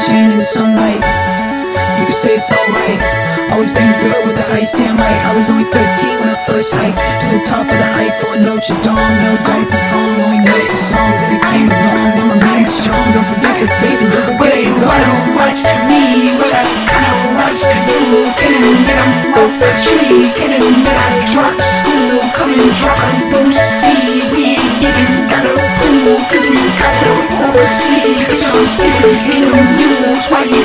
all night. You can say it's alright. Always been a girl with the ice damn right. I was only 13 when I first hiked to the top of the Eiffel in Notre Dame. No diaper phone, only notes and songs that it came along. When my man is strong, don't forget the don't But forget they the wanna watch me, but I kinda watch you. Can admit I'm off the tree, can admit I dropped school. Come and drop a Lucy. We ain't even got a pool, cause we got no overseas. Cause I'm sleeping in the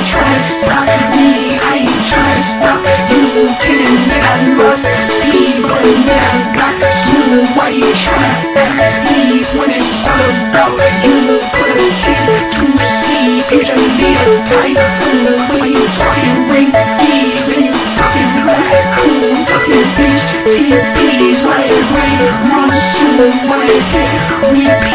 you tryna stop me. I ain't to stop you. Can admit I lost speed, but admit I got smooth. Why you tryna act deep when it's all about you? Put a kid to sleep, usually a typhoon. When you talking ring deep, when you talking black cool, talking beach TPs, like rain, monsoon, when I hit repeat,